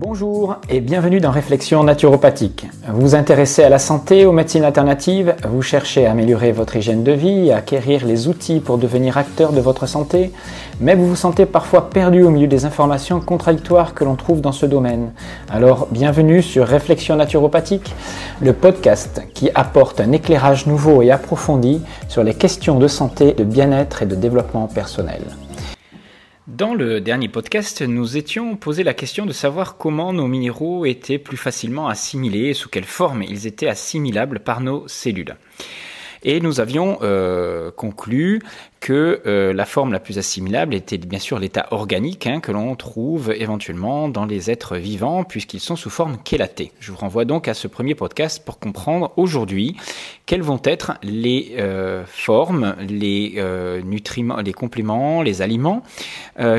Bonjour et bienvenue dans Réflexion naturopathique. Vous vous intéressez à la santé, aux médecines alternatives, vous cherchez à améliorer votre hygiène de vie, à acquérir les outils pour devenir acteur de votre santé, mais vous vous sentez parfois perdu au milieu des informations contradictoires que l'on trouve dans ce domaine. Alors bienvenue sur Réflexion naturopathique, le podcast qui apporte un éclairage nouveau et approfondi sur les questions de santé, de bien-être et de développement personnel. Dans le dernier podcast, nous étions posé la question de savoir comment nos minéraux étaient plus facilement assimilés et sous quelle forme ils étaient assimilables par nos cellules. Et nous avions euh, conclu que euh, la forme la plus assimilable était bien sûr l'état organique hein, que l'on trouve éventuellement dans les êtres vivants puisqu'ils sont sous forme chélatée. Je vous renvoie donc à ce premier podcast pour comprendre aujourd'hui quelles vont être les euh, formes, les euh, nutriments, les compléments, les aliments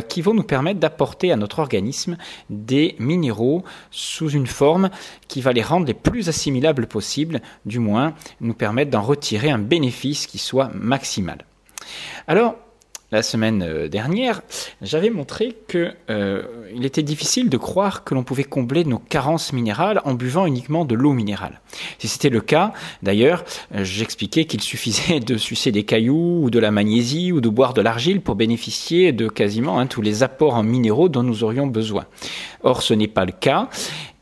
qui vont nous permettre d'apporter à notre organisme des minéraux sous une forme qui va les rendre les plus assimilables possibles, du moins nous permettre d'en retirer un bénéfice qui soit maximal. Alors, la semaine euh, dernière, j'avais montré qu'il euh, était difficile de croire que l'on pouvait combler nos carences minérales en buvant uniquement de l'eau minérale. Si c'était le cas, d'ailleurs, j'expliquais qu'il suffisait de sucer des cailloux ou de la magnésie ou de boire de l'argile pour bénéficier de quasiment hein, tous les apports en minéraux dont nous aurions besoin. Or, ce n'est pas le cas.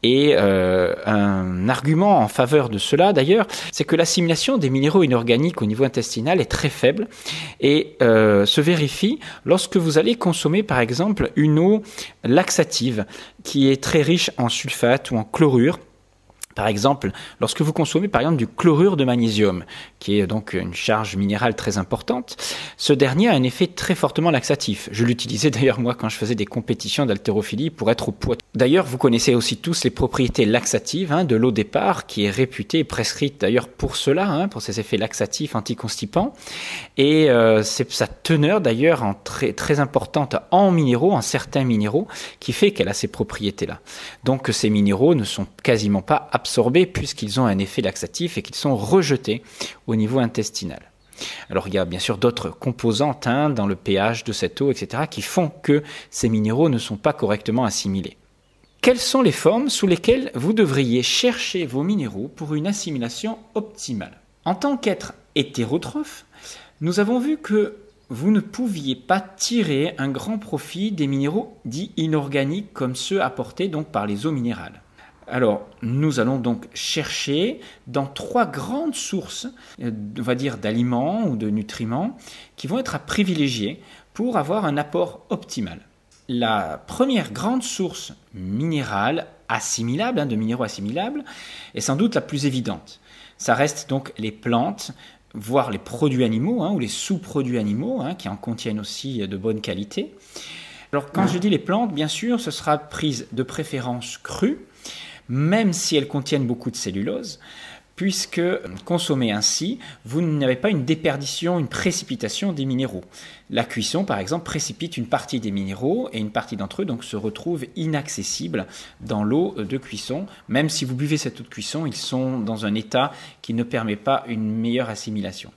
Et euh, un argument en faveur de cela, d'ailleurs, c'est que l'assimilation des minéraux inorganiques au niveau intestinal est très faible. Et euh, se vérifie lorsque vous allez consommer, par exemple, une eau laxative qui est très riche en sulfate ou en chlorure par exemple, lorsque vous consommez par exemple du chlorure de magnésium, qui est donc une charge minérale très importante, ce dernier a un effet très fortement laxatif. Je l'utilisais d'ailleurs moi quand je faisais des compétitions d'haltérophilie pour être au poids. D'ailleurs, vous connaissez aussi tous les propriétés laxatives hein, de l'eau départ, qui est réputée et prescrite d'ailleurs pour cela, hein, pour ses effets laxatifs, anticonstipants. Et euh, c'est sa teneur d'ailleurs très, très importante en minéraux, en certains minéraux, qui fait qu'elle a ces propriétés-là. Donc ces minéraux ne sont quasiment pas puisqu'ils ont un effet laxatif et qu'ils sont rejetés au niveau intestinal. Alors il y a bien sûr d'autres composantes hein, dans le pH de cette eau, etc., qui font que ces minéraux ne sont pas correctement assimilés. Quelles sont les formes sous lesquelles vous devriez chercher vos minéraux pour une assimilation optimale? En tant qu'être hétérotrophe, nous avons vu que vous ne pouviez pas tirer un grand profit des minéraux dits inorganiques comme ceux apportés donc par les eaux minérales. Alors, nous allons donc chercher dans trois grandes sources, euh, on va dire d'aliments ou de nutriments, qui vont être à privilégier pour avoir un apport optimal. La première grande source minérale assimilable, hein, de minéraux assimilables, est sans doute la plus évidente. Ça reste donc les plantes, voire les produits animaux hein, ou les sous-produits animaux, hein, qui en contiennent aussi de bonne qualité. Alors quand je dis les plantes, bien sûr, ce sera prise de préférence crue, même si elles contiennent beaucoup de cellulose, puisque consommées ainsi, vous n'avez pas une déperdition, une précipitation des minéraux. La cuisson, par exemple, précipite une partie des minéraux et une partie d'entre eux donc se retrouve inaccessible dans l'eau de cuisson. Même si vous buvez cette eau de cuisson, ils sont dans un état qui ne permet pas une meilleure assimilation.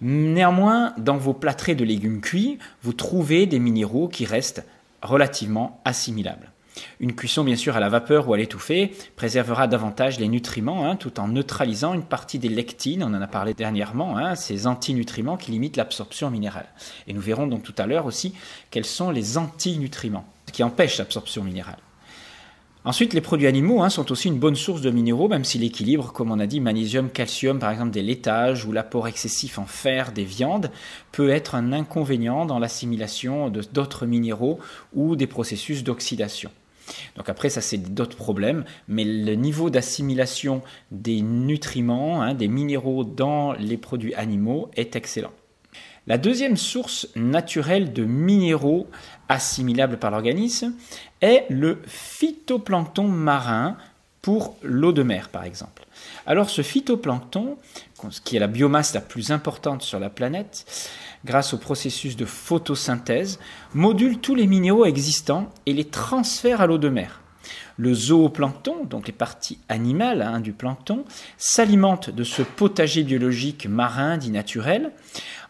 Néanmoins, dans vos plâtrés de légumes cuits, vous trouvez des minéraux qui restent relativement assimilables. Une cuisson bien sûr à la vapeur ou à l'étouffée préservera davantage les nutriments hein, tout en neutralisant une partie des lectines, on en a parlé dernièrement, hein, ces antinutriments qui limitent l'absorption minérale. Et nous verrons donc tout à l'heure aussi quels sont les antinutriments qui empêchent l'absorption minérale. Ensuite, les produits animaux hein, sont aussi une bonne source de minéraux, même si l'équilibre, comme on a dit, magnésium, calcium, par exemple des laitages ou l'apport excessif en fer des viandes, peut être un inconvénient dans l'assimilation d'autres minéraux ou des processus d'oxydation. Donc après, ça c'est d'autres problèmes, mais le niveau d'assimilation des nutriments, hein, des minéraux dans les produits animaux est excellent. La deuxième source naturelle de minéraux assimilables par l'organisme est le phytoplancton marin pour l'eau de mer par exemple. Alors ce phytoplancton, qui est la biomasse la plus importante sur la planète, grâce au processus de photosynthèse, module tous les minéraux existants et les transfère à l'eau de mer. Le zooplancton, donc les parties animales hein, du plancton, s'alimente de ce potager biologique marin dit naturel,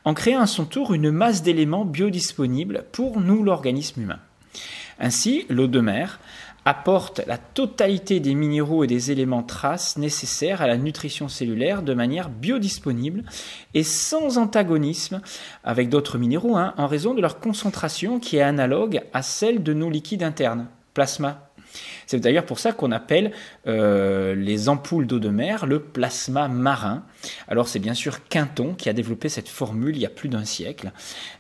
en créant à son tour une masse d'éléments biodisponibles pour nous, l'organisme humain. Ainsi, l'eau de mer apporte la totalité des minéraux et des éléments traces nécessaires à la nutrition cellulaire de manière biodisponible et sans antagonisme avec d'autres minéraux hein, en raison de leur concentration qui est analogue à celle de nos liquides internes, plasma c'est d'ailleurs pour ça qu'on appelle euh, les ampoules d'eau de mer le plasma marin. Alors c'est bien sûr Quinton qui a développé cette formule il y a plus d'un siècle,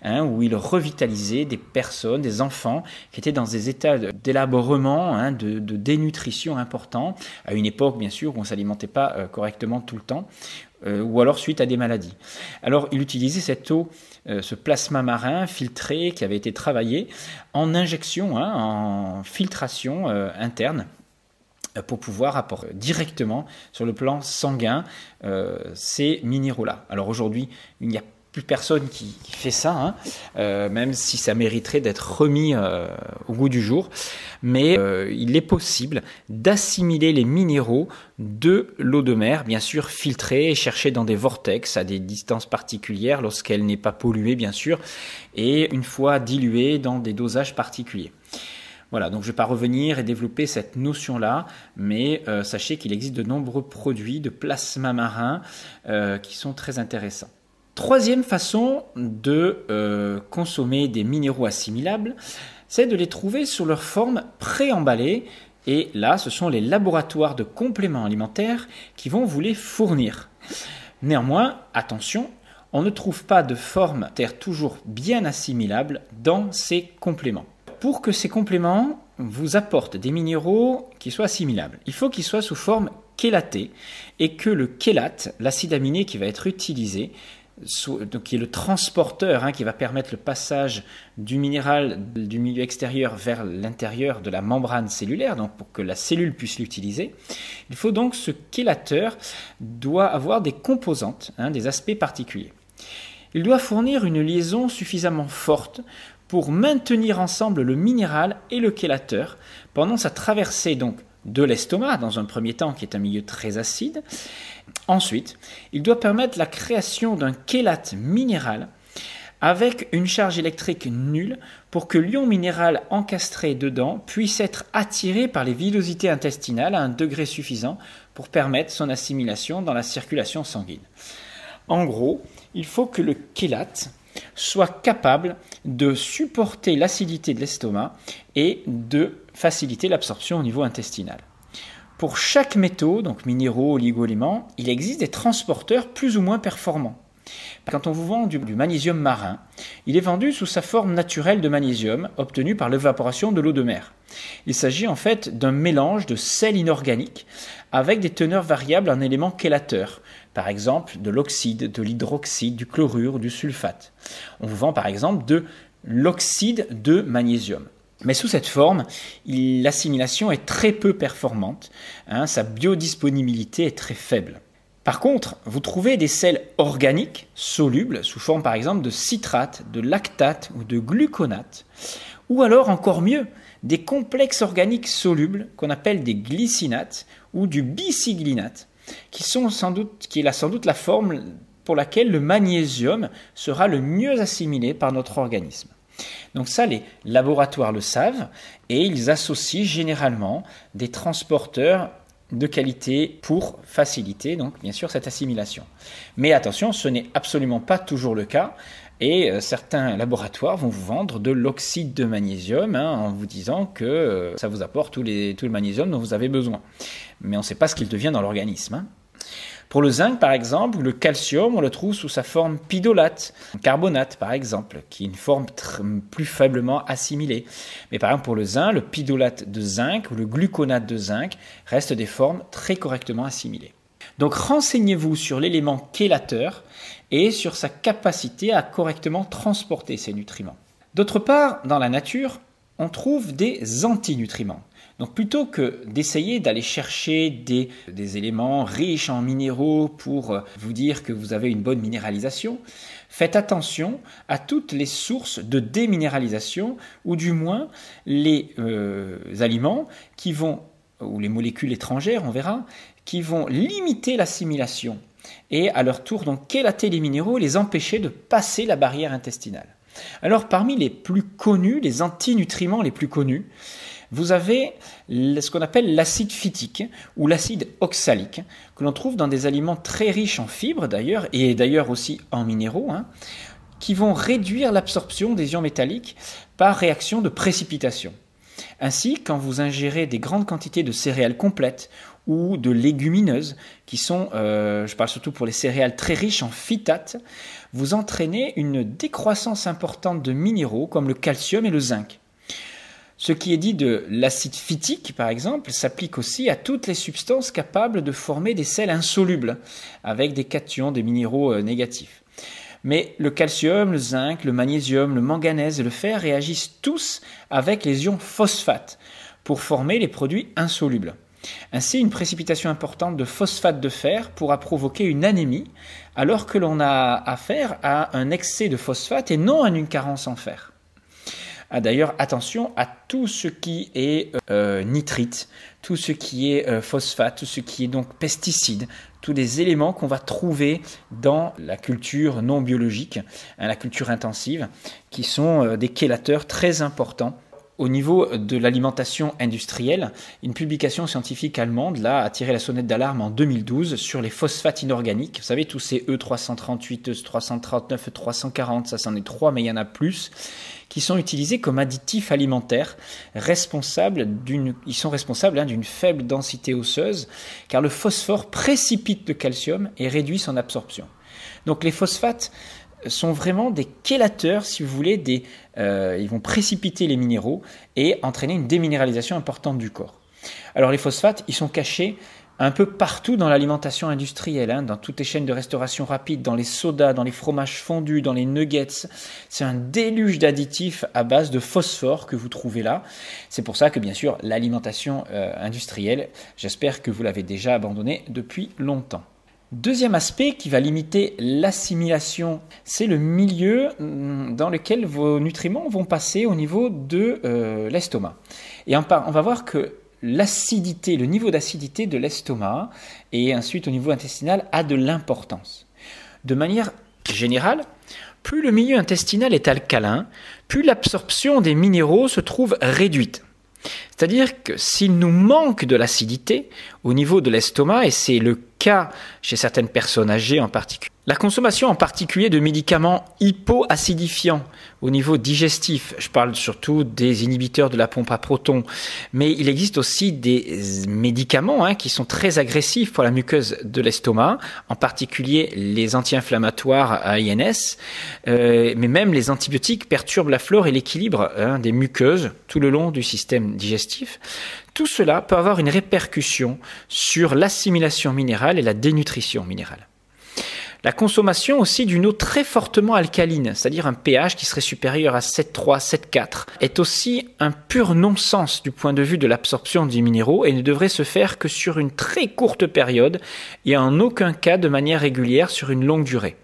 hein, où il revitalisait des personnes, des enfants qui étaient dans des états d'élaborement, hein, de, dénutrition importants, à une époque bien sûr où on s'alimentait pas euh, correctement tout le temps, euh, ou alors suite à des maladies. Alors il utilisait cette eau, euh, ce plasma marin filtré qui avait été travaillé en injection, hein, en filtration euh, interne pour pouvoir apporter directement sur le plan sanguin ces minéraux-là. Alors aujourd'hui, il n'y a plus personne qui, fait ça, hein, euh, même si ça mériterait d'être remis euh, au goût du jour. Mais euh, il est possible d'assimiler les minéraux de l'eau de mer, bien sûr filtrée et cherchée dans des vortex à des distances particulières lorsqu'elle n'est pas polluée, bien sûr, et une fois diluée dans des dosages particuliers. Voilà, donc je ne vais pas revenir et développer cette notion-là, mais sachez qu'il existe de nombreux produits de plasma marin qui sont très intéressants. Troisième façon de euh, consommer des minéraux assimilables, c'est de les trouver sous leur forme préemballée. Et là, ce sont les laboratoires de compléments alimentaires qui vont vous les fournir. Néanmoins, attention, on ne trouve pas de forme terre toujours bien assimilable dans ces compléments. Pour que ces compléments vous apportent des minéraux qui soient assimilables, il faut qu'ils soient sous forme chélatée et que le chélate, l'acide aminé qui va être utilisé, qui est le transporteur hein, qui va permettre le passage du minéral du milieu extérieur vers l'intérieur de la membrane cellulaire, donc pour que la cellule puisse l'utiliser. Il faut donc ce chélateur doit avoir des composantes, hein, des aspects particuliers. Il doit fournir une liaison suffisamment forte pour maintenir ensemble le minéral et le chélateur pendant sa traversée donc de l'estomac, dans un premier temps, qui est un milieu très acide. Ensuite, il doit permettre la création d'un chélate minéral avec une charge électrique nulle pour que l'ion minéral encastré dedans puisse être attiré par les villosités intestinales à un degré suffisant pour permettre son assimilation dans la circulation sanguine. En gros, il faut que le chélate soit capable de supporter l'acidité de l'estomac et de faciliter l'absorption au niveau intestinal. Pour chaque métaux, donc minéraux, oligo-éléments, il existe des transporteurs plus ou moins performants. Quand on vous vend du, magnésium marin, il est vendu sous sa forme naturelle de magnésium obtenue par l'évaporation de l'eau de mer. Il s'agit en fait d'un mélange de sels inorganiques avec des teneurs variables en éléments chélateurs, par exemple de l'oxyde, de l'hydroxyde, du chlorure, du sulfate. On vous vend par exemple de l'oxyde de magnésium. Mais sous cette forme, l'assimilation est très peu performante, hein, sa biodisponibilité est très faible. Par contre, vous trouvez des sels organiques solubles sous forme par exemple de citrate, de lactate ou de gluconate, ou alors encore mieux, des complexes organiques solubles qu'on appelle des glycinates ou du bicyglinate, qui, sont sans doute, qui est sans doute la forme pour laquelle le magnésium sera le mieux assimilé par notre organisme. Donc ça, les laboratoires le savent et ils associent généralement des transporteurs de qualité pour faciliter donc bien sûr cette assimilation. Mais attention, ce n'est absolument pas toujours le cas. Et euh, certains laboratoires vont vous vendre de l'oxyde de magnésium hein, en vous disant que euh, ça vous apporte tout, le magnésium dont vous avez besoin. Mais on ne sait pas ce qu'il devient dans l'organisme. Hein. Pour le zinc, par exemple, le calcium, on le trouve sous sa forme pidolate, carbonate, par exemple, qui est une forme plus faiblement assimilée. Mais par exemple, pour le zinc, le pidolate de zinc ou le gluconate de zinc restent des formes très correctement assimilées. Donc renseignez-vous sur l'élément chélateur et sur sa capacité à correctement transporter ces nutriments. D'autre part, dans la nature, on trouve des antinutriments. Donc plutôt que d'essayer d'aller chercher des, éléments riches en minéraux pour euh, vous dire que vous avez une bonne minéralisation, faites attention à toutes les sources de déminéralisation ou du moins les euh, aliments qui vont, ou les molécules étrangères, on verra, qui vont limiter l'assimilation et à leur tour donc chélater les minéraux les empêcher de passer la barrière intestinale. Alors parmi les plus connus, les antinutriments les plus connus, vous avez ce qu'on appelle l'acide phytique ou l'acide oxalique, que l'on trouve dans des aliments très riches en fibres d'ailleurs, et d'ailleurs aussi en minéraux, hein, qui vont réduire l'absorption des ions métalliques par réaction de précipitation. Ainsi, quand vous ingérez des grandes quantités de céréales complètes ou de légumineuses, qui sont, euh, je parle surtout pour les céréales très riches en phytates, vous entraînez une décroissance importante de minéraux comme le calcium et le zinc. Ce qui est dit de l'acide phytique, par exemple, s'applique aussi à toutes les substances capables de former des sels insolubles, avec des cations, des minéraux euh, négatifs. Mais le calcium, le zinc, le magnésium, le manganèse et le fer réagissent tous avec les ions phosphate pour former les produits insolubles. Ainsi, une précipitation importante de phosphate de fer pourra provoquer une anémie, alors que l'on a affaire à un excès de phosphate et non à une carence en fer. Ah, d'ailleurs, attention à tout ce qui est euh, nitrite, tout ce qui est euh, phosphate, tout ce qui est donc pesticide, tous les éléments qu'on va trouver dans la culture non biologique, hein, la culture intensive, qui sont euh, des chélateurs très importants au niveau de l'alimentation industrielle, une publication scientifique allemande là, a tiré la sonnette d'alarme en 2012 sur les phosphates inorganiques. Vous savez, tous ces E338, E339, E340, ça c'en est trois, mais il y en a plus, qui sont utilisés comme additifs alimentaires, responsables d'une, ils sont responsables hein, d'une faible densité osseuse, car le phosphore précipite le calcium et réduit son absorption. Donc les phosphates sont vraiment des chélateurs, si vous voulez, euh, ils vont précipiter les minéraux et entraîner une déminéralisation importante du corps. Alors les phosphates, ils sont cachés un peu partout dans l'alimentation industrielle, hein, dans toutes les chaînes de restauration rapide, dans les sodas, dans les fromages fondus, dans les nuggets. C'est un déluge d'additifs à base de phosphore que vous trouvez là. C'est pour ça que bien sûr l'alimentation euh, industrielle, j'espère que vous l'avez déjà abandonnée depuis longtemps. Deuxième aspect qui va limiter l'assimilation, c'est le milieu mm, dans lequel vos nutriments vont passer au niveau de euh, l'estomac. Et on va voir que l'acidité, le niveau d'acidité de l'estomac et ensuite au niveau intestinal a de l'importance. De manière générale, plus le milieu intestinal est alcalin, plus l'absorption des minéraux se trouve réduite. C'est-à-dire que s'il nous manque de l'acidité au niveau de l'estomac, et c'est le cas chez certaines personnes âgées en particulier, la consommation en particulier de médicaments hypoacidifiants au niveau digestif, je parle surtout des inhibiteurs de la pompe à protons, mais il existe aussi des médicaments hein, qui sont très agressifs pour la muqueuse de l'estomac, en particulier les anti-inflammatoires à INS, euh, mais même les antibiotiques perturbent la flore et l'équilibre hein, des muqueuses tout le long du système digestif. Tout cela peut avoir une répercussion sur l'assimilation minérale et la dénutrition minérale. La consommation aussi d'une eau très fortement alcaline, c'est-à-dire un pH qui serait supérieur à 7,3, 7,4, est aussi un pur non-sens du point de vue de l'absorption des minéraux et ne devrait se faire que sur une très courte période et en aucun cas de manière régulière sur une longue durée.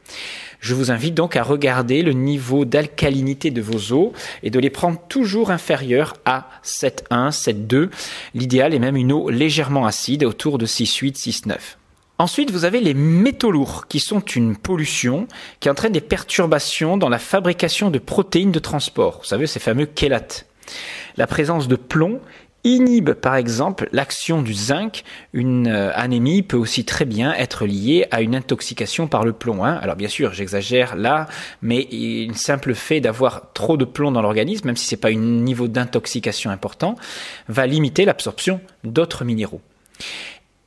Je vous invite donc à regarder le niveau d'alcalinité de vos eaux et de les prendre toujours inférieurs à 7,1, 7,2. L'idéal est même une eau légèrement acide, autour de 6,8, 6,9. Ensuite, vous avez les métaux lourds, qui sont une pollution qui entraîne des perturbations dans la fabrication de protéines de transport. Vous savez, ces fameux chélates. La présence de plomb inhibe par exemple l'action du zinc. Une euh, anémie peut aussi très bien être liée à une intoxication par le plomb. Hein. Alors bien sûr, j'exagère là, mais une simple fait d'avoir trop de plomb dans l'organisme, même si ce n'est pas un niveau d'intoxication important, va limiter l'absorption d'autres minéraux.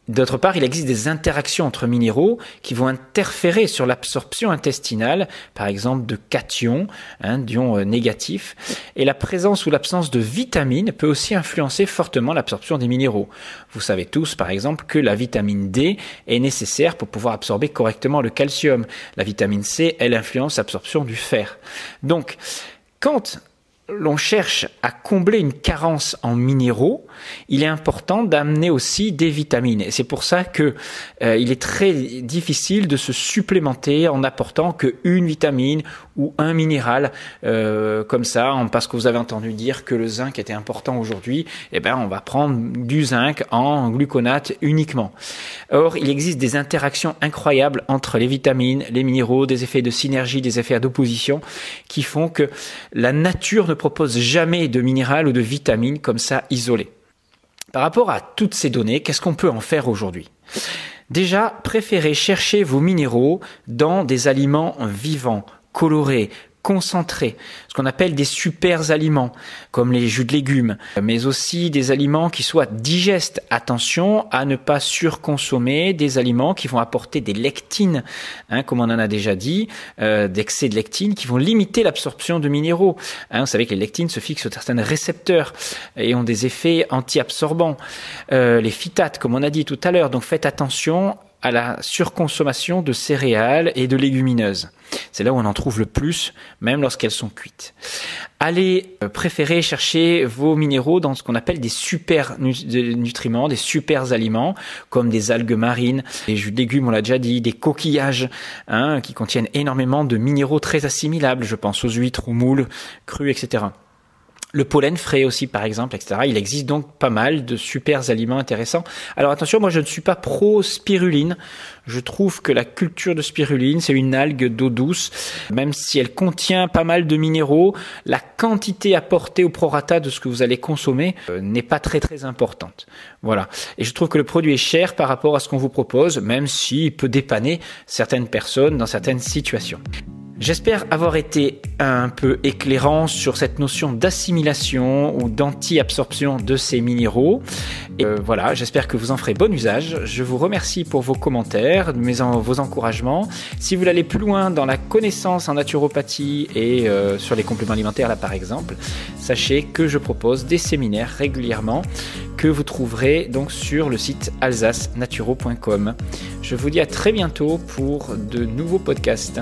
D'autre part, il existe des interactions entre minéraux qui vont interférer sur l'absorption intestinale, par exemple de cations, hein, d'ions euh, négatifs, et la présence ou l'absence de vitamines peut aussi influencer fortement l'absorption des minéraux. Vous savez tous, par exemple, que la vitamine D est nécessaire pour pouvoir absorber correctement le calcium. La vitamine C, elle influence l'absorption du fer. Donc, quand l'on cherche à combler une carence en minéraux, il est important d'amener aussi des vitamines. C'est pour ça que euh, il est très difficile de se supplémenter en apportant qu'une vitamine ou un minéral euh, comme ça, parce que vous avez entendu dire que le zinc était important aujourd'hui, eh ben on va prendre du zinc en gluconate uniquement. Or, il existe des interactions incroyables entre les vitamines, les minéraux, des effets de synergie, des effets d'opposition, qui font que la nature ne propose jamais de minéral ou de vitamines comme ça isolées. Par rapport à toutes ces données, qu'est-ce qu'on peut en faire aujourd'hui? Déjà, préférez chercher vos minéraux dans des aliments vivants, colorés, concentrés, ce qu'on appelle des super aliments, comme les jus de légumes, mais aussi des aliments qui soient digestes. Attention à ne pas surconsommer des aliments qui vont apporter des lectines, hein, comme on en a déjà dit, euh, d'excès de lectines qui vont limiter l'absorption de minéraux. Hein, vous savez que les lectines se fixent sur certains récepteurs et ont des effets anti-absorbants. Euh, les phytates, comme on a dit tout à l'heure, donc faites attention à la surconsommation de céréales et de légumineuses. C'est là où on en trouve le plus, même lorsqu'elles sont cuites. Allez euh, préférer chercher vos minéraux dans ce qu'on appelle des super nutriments, des super aliments, comme des algues marines, des jus de légumes, on l'a déjà dit, des coquillages, hein, qui contiennent énormément de minéraux très assimilables. Je pense aux huîtres, aux moules, crues, etc. Le pollen frais aussi, par exemple, etc. Il existe donc pas mal de super aliments intéressants. Alors attention, moi je ne suis pas pro spiruline. Je trouve que la culture de spiruline, c'est une algue d'eau douce. Même si elle contient pas mal de minéraux, la quantité apportée au prorata de ce que vous allez consommer euh, n'est pas très très importante. Voilà. Et je trouve que le produit est cher par rapport à ce qu'on vous propose, même s'il peut dépanner certaines personnes dans certaines situations. J'espère avoir été un peu éclairant sur cette notion d'assimilation ou d'anti-absorption de ces minéraux. Et euh, voilà, j'espère que vous en ferez bon usage. Je vous remercie pour vos commentaires, vos encouragements. Si vous voulez aller plus loin dans la connaissance en naturopathie et euh, sur les compléments alimentaires là par exemple, sachez que je propose des séminaires régulièrement que vous trouverez donc sur le site alsacenaturo.com. Je vous dis à très bientôt pour de nouveaux podcasts.